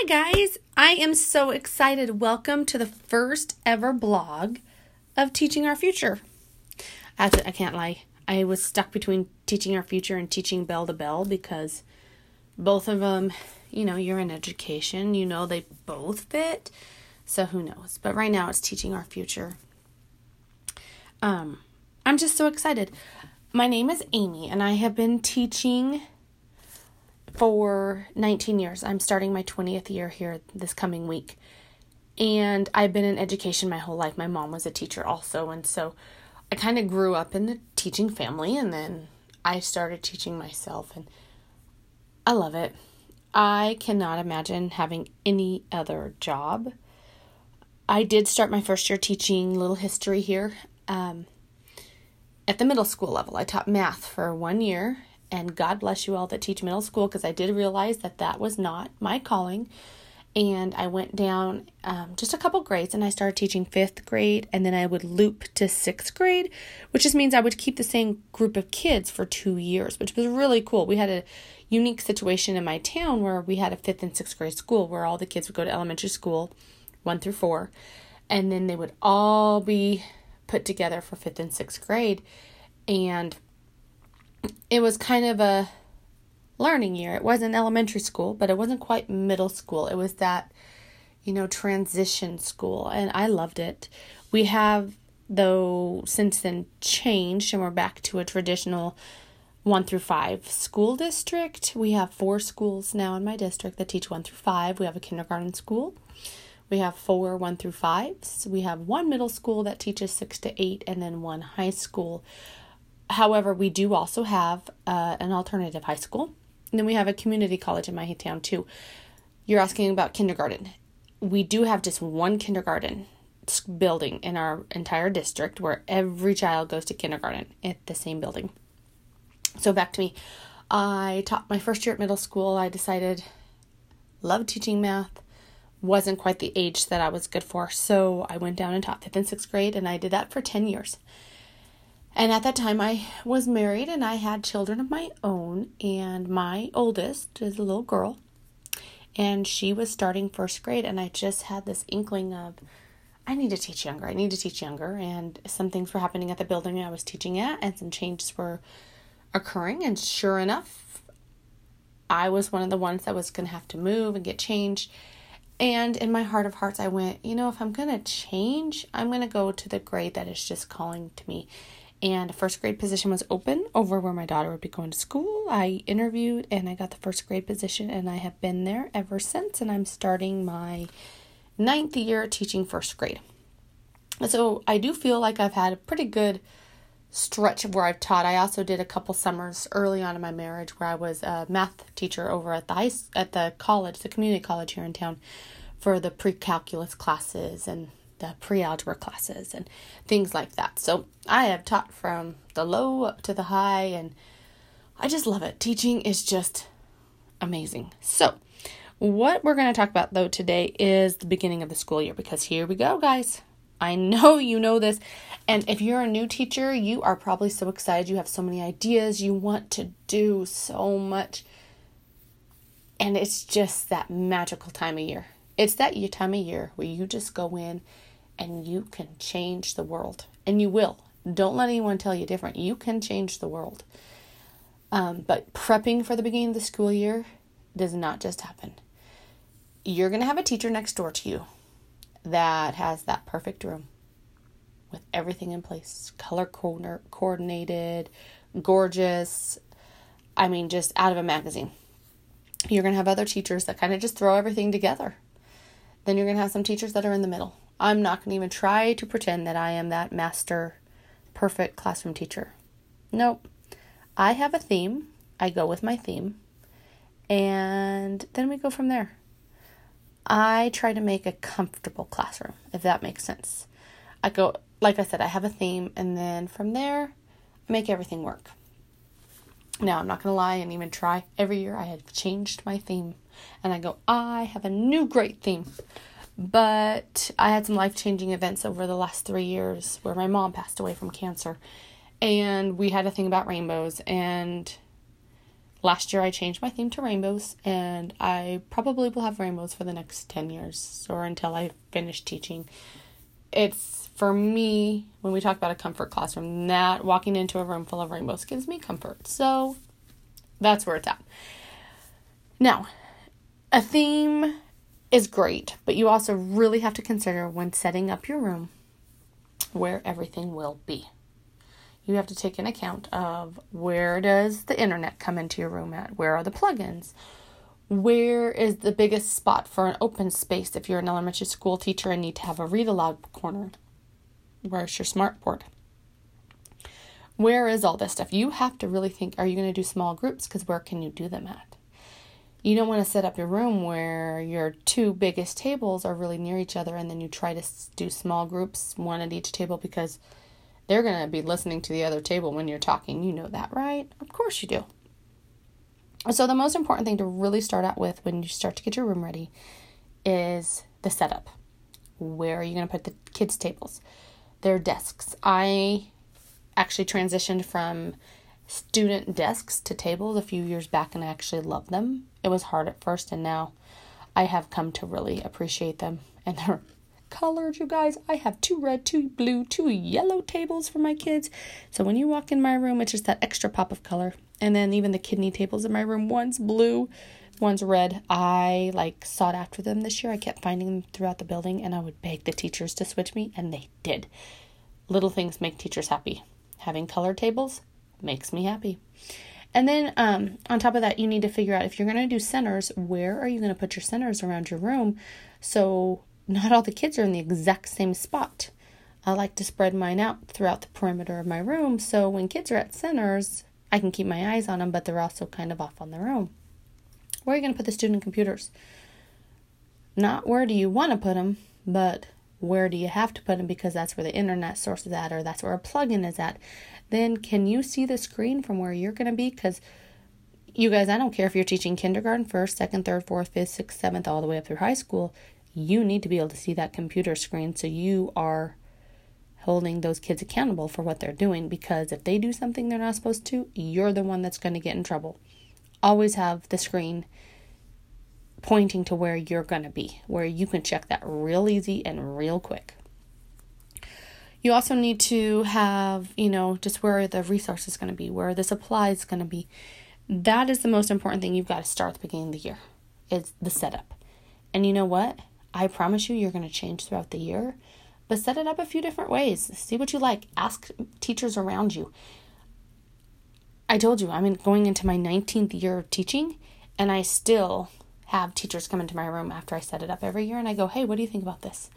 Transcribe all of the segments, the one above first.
Hi, guys. I am so excited. Welcome to the first ever blog of Teaching Our Future. I, can't lie. I was stuck between Teaching Our Future and Teaching Bell to Bell because both of them, you know, you're in education, you know, they both fit. So who knows? But right now it's Teaching Our Future. Um, I'm just so excited. My name is Amy, and I have been teaching for 19 years. I'm starting my 20th year here this coming week. And I've been in education my whole life. My mom was a teacher also. And so I kind of grew up in the teaching family. And then I started teaching myself. And I love it. I cannot imagine having any other job. I did start my first year teaching little history here um, at the middle school level. I taught math for one year and God bless you all that teach middle school because I did realize that that was not my calling. And I went down um, just a couple grades and I started teaching fifth grade, and then I would loop to sixth grade, which just means I would keep the same group of kids for two years, which was really cool. We had a unique situation in my town where we had a fifth and sixth grade school where all the kids would go to elementary school, one through four, and then they would all be put together for fifth and sixth grade. And it was kind of a learning year. It wasn't elementary school, but it wasn't quite middle school. It was that, you know, transition school, and I loved it. We have, though, since then changed, and we're back to a traditional one through five school district. We have four schools now in my district that teach one through five. We have a kindergarten school. We have four one through fives. We have one middle school that teaches six to eight, and then one high school However, we do also have uh, an alternative high school. And then we have a community college in my town too. You're asking about kindergarten. We do have just one kindergarten building in our entire district where every child goes to kindergarten at the same building. So back to me. I taught my first year at middle school. I decided loved teaching math. Wasn't quite the age that I was good for. So I went down and taught fifth and sixth grade and I did that for 10 years. And at that time, I was married and I had children of my own. And my oldest is a little girl, and she was starting first grade. And I just had this inkling of, I need to teach younger. I need to teach younger. And some things were happening at the building I was teaching at, and some changes were occurring. And sure enough, I was one of the ones that was going to have to move and get changed. And in my heart of hearts, I went, you know, if I'm going to change, I'm going to go to the grade that is just calling to me and a first grade position was open over where my daughter would be going to school. I interviewed and I got the first grade position, and I have been there ever since. And I'm starting my ninth year teaching first grade. So I do feel like I've had a pretty good stretch of where I've taught. I also did a couple summers early on in my marriage where I was a math teacher over at the high, at the college, the community college here in town, for the pre-calculus classes and the pre algebra classes and things like that. So I have taught from the low up to the high, and I just love it. Teaching is just amazing. So, what we're going to talk about though today is the beginning of the school year because here we go, guys. I know you know this. And if you're a new teacher, you are probably so excited. You have so many ideas. You want to do so much. And it's just that magical time of year. It's that time of year where you just go in and you can change the world. And you will. Don't let anyone tell you different. You can change the world. Um, but prepping for the beginning of the school year does not just happen. You're going to have a teacher next door to you that has that perfect room with everything in place color coordinated, gorgeous. I mean, just out of a magazine. You're going to have other teachers that kind of just throw everything together. Then you're going to have some teachers that are in the middle I'm not going to even try to pretend that I am that master, perfect classroom teacher. Nope. I have a theme. I go with my theme. And then we go from there. I try to make a comfortable classroom, if that makes sense. I go, like I said, I have a theme, and then from there, I make everything work. Now, I'm not going to lie and even try. Every year I have changed my theme, and I go, I have a new great theme. But I had some life changing events over the last three years where my mom passed away from cancer. And we had a thing about rainbows. And last year I changed my theme to rainbows, and I probably will have rainbows for the next 10 years or until I finish teaching. It's for me, when we talk about a comfort classroom, that walking into a room full of rainbows gives me comfort. So that's where it's at. Now, a theme is great, but you also really have to consider when setting up your room where everything will be you have to take an account of where does the internet come into your room at? Where are the plugins? Where is the biggest spot for an open space if you're an elementary school teacher and need to have a read aloud corner? Where's your smart board? Where is all this stuff? You have to really think are you going to do small groups? Because where can you do them at? You don't want to set up your room where your two biggest tables are really near each other and then you try to do small groups, one at each table, because they're going to be listening to the other table when you're talking. You know that, right? Of course you do. So, the most important thing to really start out with when you start to get your room ready is the setup. Where are you going to put the kids' tables? Their desks. I actually transitioned from student desks to tables a few years back and I actually love them. It was hard at first and now I have come to really appreciate them and they're colored, you guys. I have two red, two blue, two yellow tables for my kids. So when you walk in my room, it's just that extra pop of color. And then even the kidney tables in my room, one's blue, one's red. I like sought after them this year. I kept finding them throughout the building and I would beg the teachers to switch me and they did. Little things make teachers happy. Having colored tables makes me happy. And then um, on top of that, you need to figure out if you're going to do centers, where are you going to put your centers around your room so not all the kids are in the exact same spot. I like to spread mine out throughout the perimeter of my room so when kids are at centers, I can keep my eyes on them, but they're also kind of off on their own. Where are you going to put the student computers? Not where do you want to put them, but where do you have to put them because that's where the internet source is at or that's where a plugin is at. Then can you see the screen from where you're going to be? Because you guys, I don't care if you're teaching kindergarten, first, second, third, fourth, fifth, sixth, seventh, all the way up through high school you need to be able to see that computer screen so you are holding those kids accountable for what they're doing because if they do something they're not supposed to, you're the one that's going to get in trouble. Always have the screen pointing to where you're going to be, where you can check that real easy and real quick. You also need to have, you know, just where the resource is going to be, where the supply is going to be. That is the most important thing you've got to start at the beginning of the year. Is the setup. And you know what? I promise you, you're going to change throughout the year. But set it up a few different ways. See what you like. Ask teachers around you. I told you, I'm going into my 19th year of teaching, and I still have teachers come into my room after I set it up every year, and I go, hey, what do you think about this?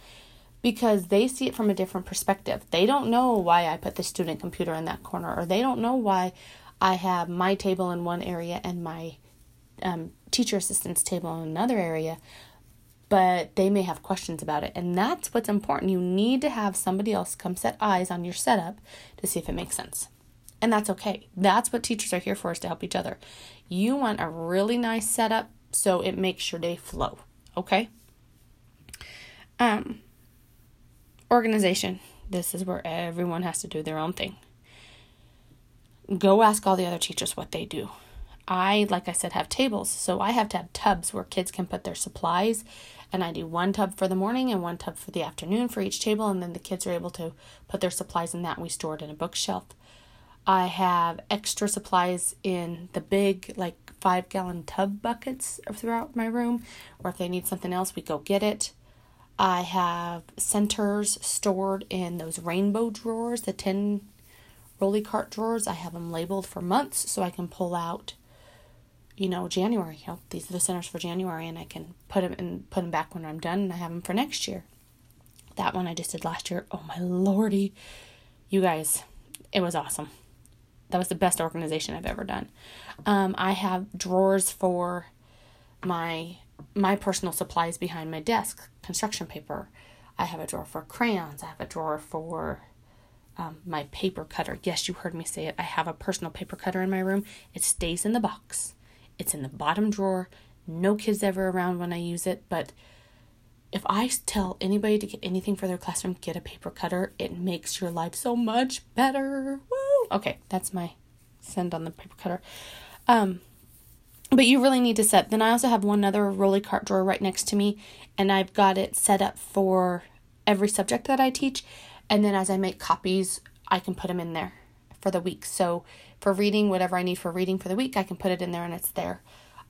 Because they see it from a different perspective. They don't know why I put the student computer in that corner, or they don't know why I have my table in one area and my um, teacher assistant's table in another area but they may have questions about it. And that's what's important. You need to have somebody else come set eyes on your setup to see if it makes sense. And that's okay. That's what teachers are here for is to help each other. You want a really nice setup so it makes your day flow. Okay? Um organization. This is where everyone has to do their own thing. Go ask all the other teachers what they do. I, like I said, have tables, so I have to have tubs where kids can put their supplies and I do one tub for the morning and one tub for the afternoon for each table, and then the kids are able to put their supplies in that. We store it in a bookshelf. I have extra supplies in the big, like five gallon tub buckets throughout my room, or if they need something else, we go get it. I have centers stored in those rainbow drawers, the 10 rolly cart drawers. I have them labeled for months so I can pull out you know, January. You know, these are the centers for January, and I can put them and put them back when I'm done, and I have them for next year. That one I just did last year. Oh my lordy, you guys, it was awesome. That was the best organization I've ever done. Um, I have drawers for my my personal supplies behind my desk, construction paper. I have a drawer for crayons. I have a drawer for um, my paper cutter. Yes, you heard me say it. I have a personal paper cutter in my room. It stays in the box. It's in the bottom drawer. No kids ever around when I use it, but if I tell anybody to get anything for their classroom, get a paper cutter. It makes your life so much better. Woo! Okay, that's my send on the paper cutter. Um, but you really need to set. Then I also have one other rolly cart drawer right next to me, and I've got it set up for every subject that I teach. And then as I make copies, I can put them in there for the week. So for reading, whatever I need for reading for the week, I can put it in there and it's there.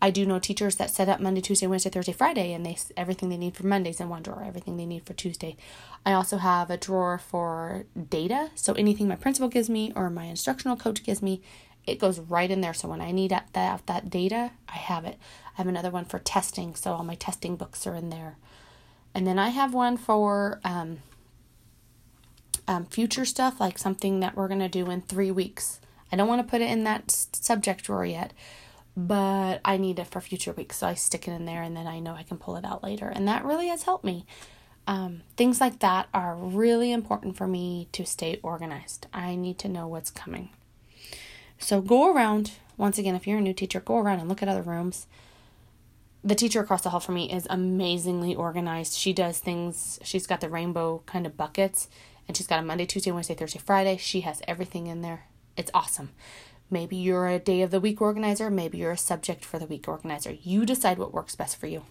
I do know teachers that set up Monday, Tuesday, Wednesday, Thursday, Friday, and they everything they need for Mondays in one drawer, everything they need for Tuesday. I also have a drawer for data, so anything my principal gives me or my instructional coach gives me, it goes right in there. So when I need that that, that data, I have it. I have another one for testing, so all my testing books are in there, and then I have one for um, um, future stuff, like something that we're gonna do in three weeks. I don't want to put it in that subject drawer yet but I need it for future weeks. So I stick it in there and then I know I can pull it out later. And that really has helped me. Um, things like that are really important for me to stay organized. I need to know what's coming. So go around, once again, if you're a new teacher, go around and look at other rooms. The teacher across the hall for me is amazingly organized. She does things, she's got the rainbow kind of buckets, and she's got a Monday, Tuesday, Wednesday, Thursday, Friday. She has everything in there. It's awesome. Maybe you're a day of the week organizer, maybe you're a subject for the week organizer. You decide what works best for you.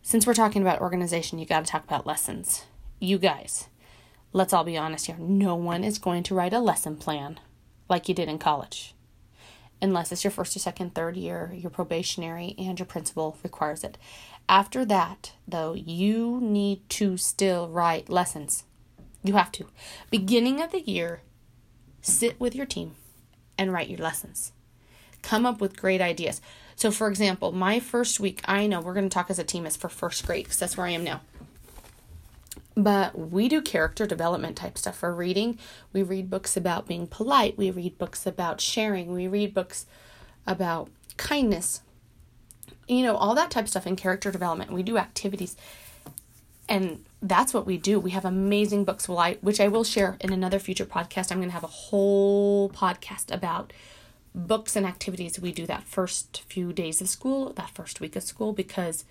Since we're talking about organization, you got to talk about lessons. You guys, let's all be honest here. No one is going to write a lesson plan like you did in college. Unless it's your first or second, third year, your probationary, and your principal requires it. After that, though, you need to still write lessons. You have to. Beginning of the year, Sit with your team and write your lessons. Come up with great ideas. So, for example, my first week, I know we're going to talk as a team as for first grade because that's where I am now. But we do character development type stuff for reading. We read books about being polite. We read books about sharing. We read books about kindness. You know, all that type of stuff in character development. We do activities and that's what we do. We have amazing books, which I will share in another future podcast. I'm going to have a whole podcast about books and activities we do that first few days of school, that first week of school, because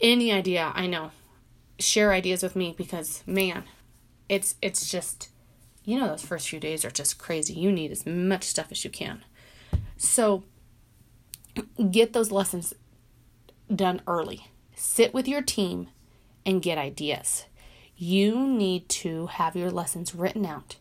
any idea, I know, share ideas with me because man, it's it's just you know those first few days are just crazy. You need as much stuff as you can. So get those lessons done early. Sit with your team and get ideas. You need to have your lessons written out.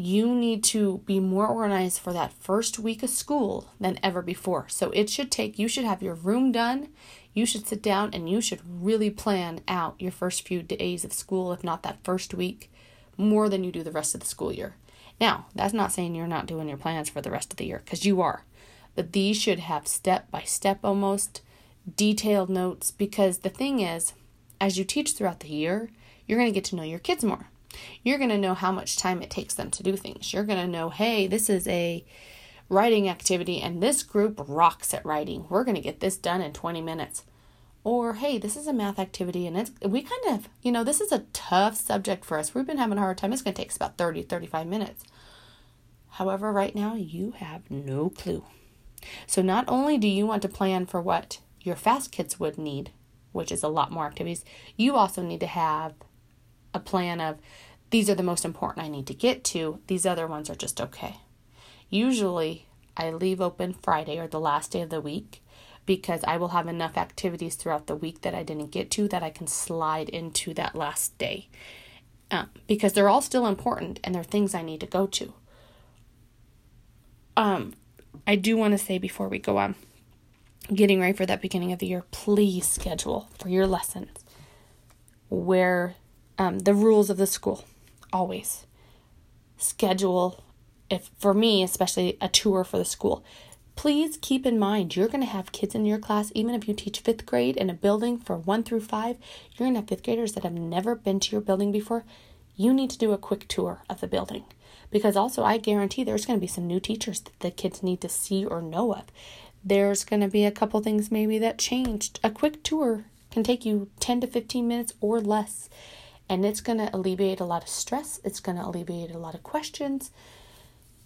You need to be more organized for that first week of school than ever before. So it should take, you should have your room done. You should sit down and you should really plan out your first few days of school, if not that first week, more than you do the rest of the school year. Now, that's not saying you're not doing your plans for the rest of the year, because you are. But these should have step by step almost detailed notes, because the thing is, as you teach throughout the year, you're going to get to know your kids more. You're going to know how much time it takes them to do things. You're going to know, hey, this is a writing activity and this group rocks at writing. We're going to get this done in 20 minutes. Or, hey, this is a math activity and it's, we kind of, you know, this is a tough subject for us. We've been having a hard time. It's going to take us about 30, 35 minutes. However, right now, you have no clue. So, not only do you want to plan for what your fast kids would need which is a lot more activities, you also need to have a plan of these are the most important I need to get to, these other ones are just okay. Usually, I leave open Friday or the last day of the week because I will have enough activities throughout the week that I didn't get to that I can slide into that last day. Um, because they're all still important and they're things I need to go to. Um, I do want to say before we go on getting ready for that beginning of the year, please schedule for your lessons where um, the rules of the school always schedule if for me especially a tour for the school. Please keep in mind you're going to have kids in your class even if you teach fifth grade in a building for one through five you're going to have fifth graders that have never been to your building before. You need to do a quick tour of the building. Because also i guarantee there's going to be some new teachers that the kids need to see or know of. There's going to be a couple things maybe that changed. A quick tour can take you 10 to 15 minutes or less, and it's going to alleviate a lot of stress. It's going to alleviate a lot of questions,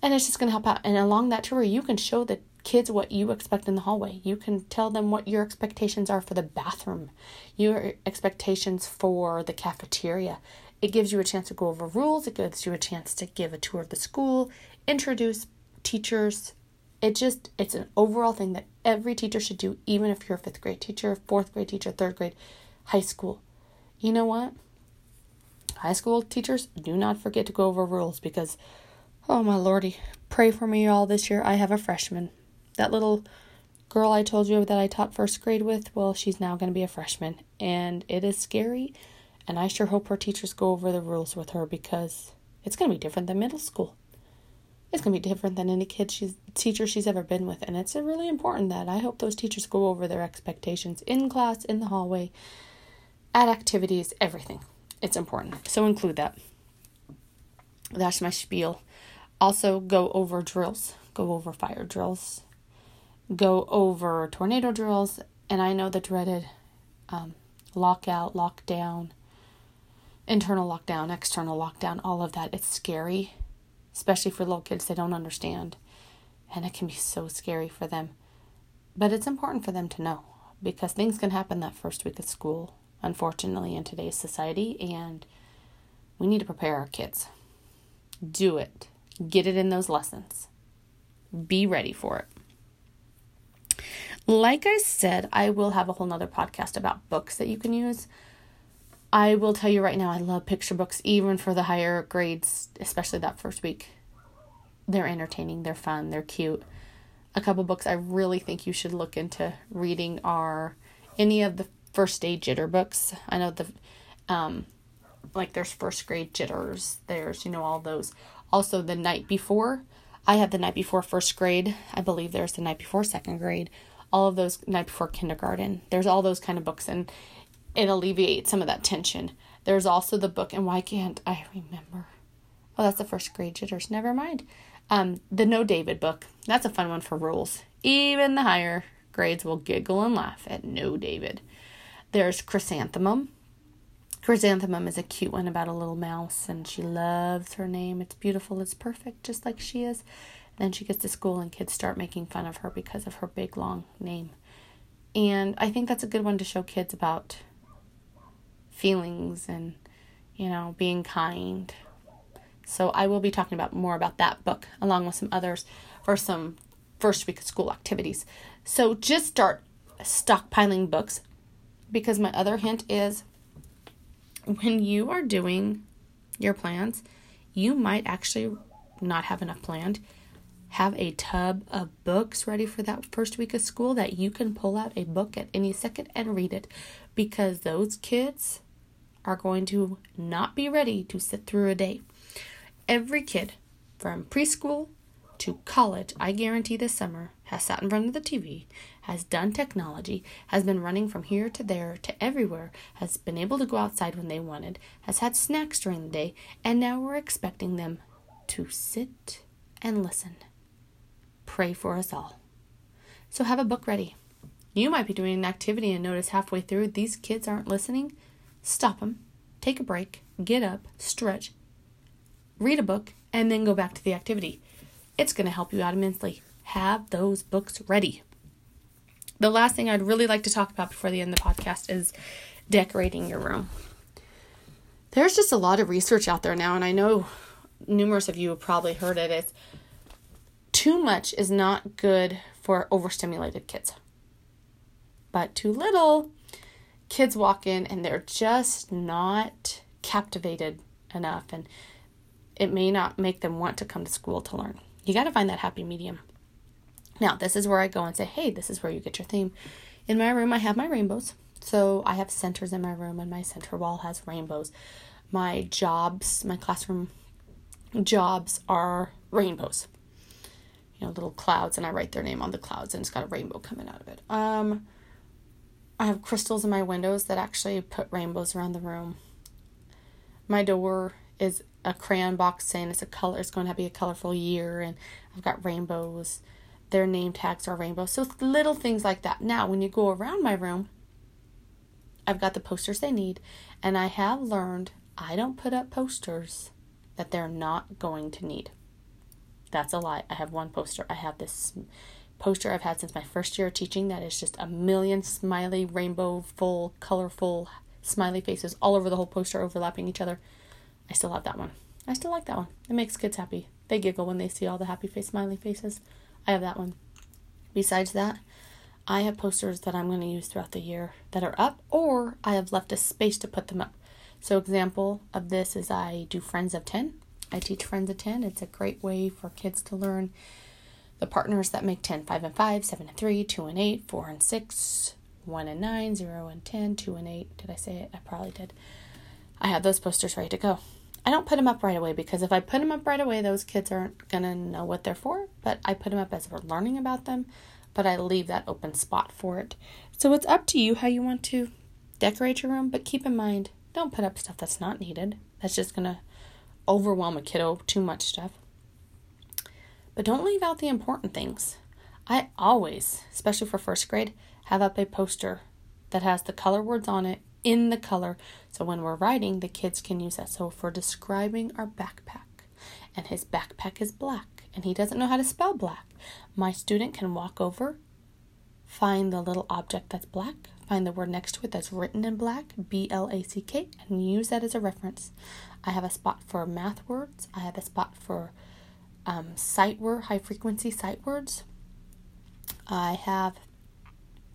and it's just going to help out. And along that tour, you can show the kids what you expect in the hallway. You can tell them what your expectations are for the bathroom, your expectations for the cafeteria. It gives you a chance to go over rules, it gives you a chance to give a tour of the school, introduce teachers, It just, it's an overall thing that every teacher should do, even if you're a fifth grade teacher, fourth grade teacher, third grade, high school. You know what? High school teachers, do not forget to go over rules because, oh my lordy, pray for me all this year. I have a freshman. That little girl I told you that I taught first grade with, well, she's now going to be a freshman. And it is scary. And I sure hope her teachers go over the rules with her because it's going to be different than middle school. It's going to be different than any kid she's teacher she's ever been with. And it's really important that I hope those teachers go over their expectations in class, in the hallway, at activities, everything. It's important. So include that. That's my spiel. Also, go over drills. Go over fire drills. Go over tornado drills. And I know the dreaded um, lockout, lockdown, internal lockdown, external lockdown, all of that. It's scary, especially for little kids. They don't understand. And it can be so scary for them. But it's important for them to know because things can happen that first week of school unfortunately, in today's society, and we need to prepare our kids. Do it, get it in those lessons, be ready for it. Like I said, I will have a whole nother podcast about books that you can use. I will tell you right now, I love picture books, even for the higher grades, especially that first week. They're entertaining, they're fun, they're cute. A couple books I really think you should look into reading are any of the first day jitter books. I know the um like there's first grade jitters, there's you know all those. Also the night before, I had the night before first grade. I believe there's the night before second grade. All of those night before kindergarten. There's all those kind of books and it alleviates some of that tension. There's also the book and why can't I remember? Oh, that's the first grade jitters. Never mind. Um, the No David book. That's a fun one for rules. Even the higher grades will giggle and laugh at No David. There's Chrysanthemum. Chrysanthemum is a cute one about a little mouse, and she loves her name. It's beautiful, it's perfect, just like she is. then she gets to school, and kids start making fun of her because of her big, long name. And I think that's a good one to show kids about feelings and, you know, being kind. So I will be talking about more about that book along with some others for some first week of school activities. So just start stockpiling books because my other hint is when you are doing your plans, you might actually not have enough planned. Have a tub of books ready for that first week of school that you can pull out a book at any second and read it because those kids are going to not be ready to sit through a day. Every kid from preschool to college, I guarantee this summer, has sat in front of the TV, has done technology, has been running from here to there to everywhere, has been able to go outside when they wanted, has had snacks during the day, and now we're expecting them to sit and listen. Pray for us all. So have a book ready. You might be doing an activity and notice halfway through these kids aren't listening. Stop them, take a break, get up, stretch, read a book, and then go back to the activity. It's going to help you out immensely. Have those books ready. The last thing I'd really like to talk about before the end of the podcast is decorating your room. There's just a lot of research out there now, and I know numerous of you have probably heard it. It's too much is not good for overstimulated kids, but too little, kids walk in and they're just not captivated enough, and it may not make them want to come to school to learn. You got to find that happy medium. Now, this is where I go and say, hey, this is where you get your theme. In my room, I have my rainbows. So I have centers in my room, and my center wall has rainbows. My jobs, my classroom jobs are rainbows. You know, little clouds, and I write their name on the clouds, and it's got a rainbow coming out of it. Um, I have crystals in my windows that actually put rainbows around the room. My door is a crayon box saying it's a color it's going to be a colorful year and I've got rainbows. Their name tags are rainbow. So little things like that. Now, when you go around my room, I've got the posters they need and I have learned I don't put up posters that they're not going to need. That's a lie. I have one poster. I have this poster I've had since my first year of teaching that is just a million smiley, rainbow, full, colorful smiley faces all over the whole poster, overlapping each other. I still have that one. I still like that one. It makes kids happy. They giggle when they see all the happy face smiley faces. I have that one. Besides that, I have posters that I'm going to use throughout the year that are up, or I have left a space to put them up. So, example of this is I do Friends of 10. I teach Friends of 10. It's a great way for kids to learn the partners that make 10 5 and 5, 7 and 3, 2 and 8, 4 and 6, 1 and 9, 0 and 10, 2 and 8. Did I say it? I probably did. I have those posters ready to go. I don't put them up right away because if I put them up right away, those kids aren't going to know what they're for. But I put them up as we're learning about them, but I leave that open spot for it. So it's up to you how you want to decorate your room, but keep in mind don't put up stuff that's not needed. That's just going to overwhelm a kiddo, too much stuff. But don't leave out the important things. I always, especially for first grade, have up a poster that has the color words on it in the color. So when we're writing, the kids can use that. So for describing our backpack, and his backpack is black, and he doesn't know how to spell black, my student can walk over, find the little object that's black, find the word next to it that's written in black, B L A C K, and use that as a reference. I have a spot for math words. I have a spot for um, sight word, high frequency sight words. I have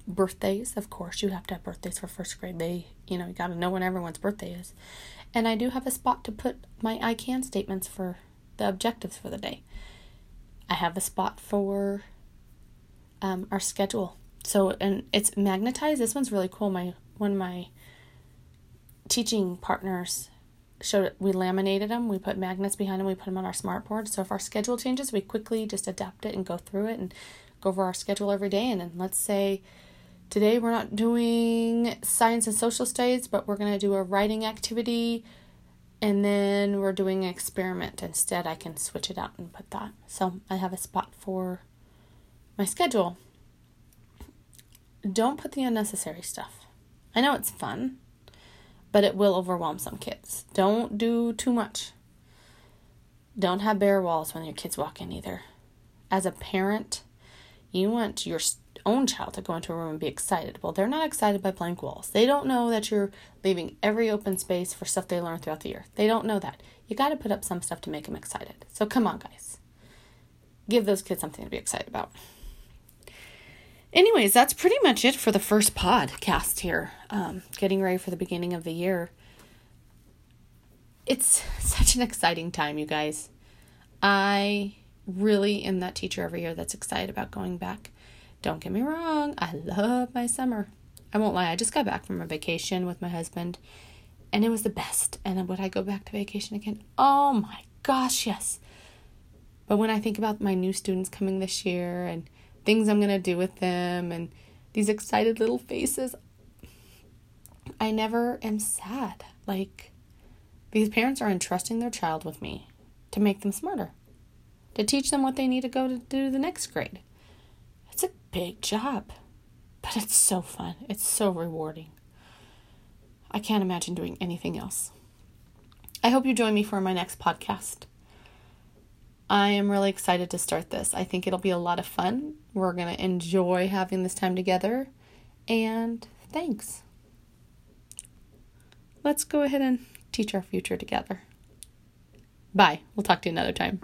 birthdays. Of course, you have to have birthdays for first grade. They, you know, you got to know when everyone's birthday is. And I do have a spot to put my I can statements for the objectives for the day. I have a spot for um, our schedule. So, and it's magnetized. This one's really cool. My one of my teaching partners showed. We laminated them. We put magnets behind them. We put them on our smart board. So if our schedule changes, we quickly just adapt it and go through it and go over our schedule every day. And then let's say today we're not doing science and social studies, but we're going to do a writing activity. And then we're doing an experiment instead. I can switch it out and put that. So I have a spot for my schedule. Don't put the unnecessary stuff. I know it's fun but it will overwhelm some kids. Don't do too much. Don't have bare walls when your kids walk in either. As a parent, you want your own child to go into a room and be excited. Well, they're not excited by blank walls. They don't know that you're leaving every open space for stuff they learn throughout the year. They don't know that. You got to put up some stuff to make them excited. So come on, guys. Give those kids something to be excited about anyways, that's pretty much it for the first podcast here. Um, getting ready for the beginning of the year. It's such an exciting time, you guys. I really am that teacher every year that's excited about going back. Don't get me wrong, I love my summer. I won't lie, I just got back from a vacation with my husband and it was the best. And would I go back to vacation again? Oh my gosh, yes. But when I think about my new students coming this year and things I'm going to do with them and these excited little faces. I never am sad. Like, these parents are entrusting their child with me to make them smarter, to teach them what they need to go to do the next grade. Big job, but it's so fun. It's so rewarding. I can't imagine doing anything else. I hope you join me for my next podcast. I am really excited to start this. I think it'll be a lot of fun. We're going to enjoy having this time together. And thanks. Let's go ahead and teach our future together. Bye. We'll talk to you another time.